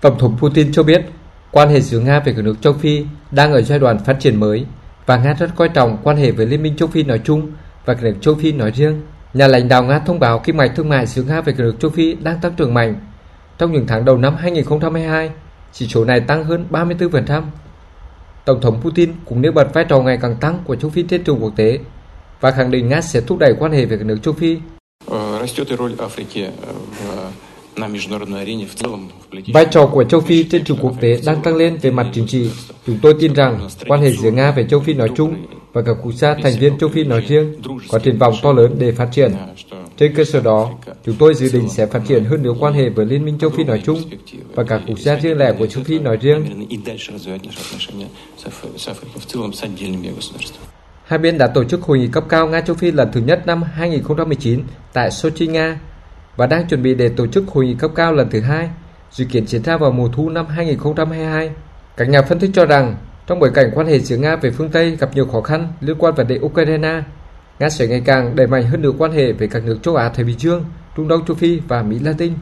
Tổng thống Putin cho biết quan hệ giữa Nga với các nước châu Phi đang ở giai đoạn phát triển mới và Nga rất coi trọng quan hệ với Liên minh châu Phi nói chung và các nước châu Phi nói riêng. Nhà lãnh đạo Nga thông báo kim ngạch thương mại giữa Nga với các nước châu Phi đang tăng trưởng mạnh. Trong những tháng đầu năm 2022, chỉ số này tăng hơn 34%. Tổng thống Putin cũng nêu bật vai trò ngày càng tăng của châu Phi trên trường quốc tế và khẳng định Nga sẽ thúc đẩy quan hệ với các nước châu Phi. Vai trò của châu Phi trên trường quốc tế đang tăng lên về mặt chính trị. Chúng tôi tin rằng quan hệ giữa Nga và châu Phi nói chung và các quốc gia thành viên châu Phi nói riêng có triển vọng to lớn để phát triển. Trên cơ sở đó, chúng tôi dự định sẽ phát triển hơn nữa quan hệ với Liên minh châu Phi nói chung và các quốc gia riêng lẻ của châu Phi nói riêng. Hai bên đã tổ chức hội nghị cấp cao Nga châu Phi lần thứ nhất năm 2019 tại Sochi, Nga và đang chuẩn bị để tổ chức hội nghị cấp cao lần thứ hai, dự kiến diễn ra vào mùa thu năm 2022. Các nhà phân tích cho rằng, trong bối cảnh quan hệ giữa Nga về phương Tây gặp nhiều khó khăn liên quan vấn đề Ukraine, Nga sẽ ngày càng đẩy mạnh hơn nữa quan hệ với các nước châu Á Thái Bình Dương, Trung Đông châu Phi và Mỹ Latin.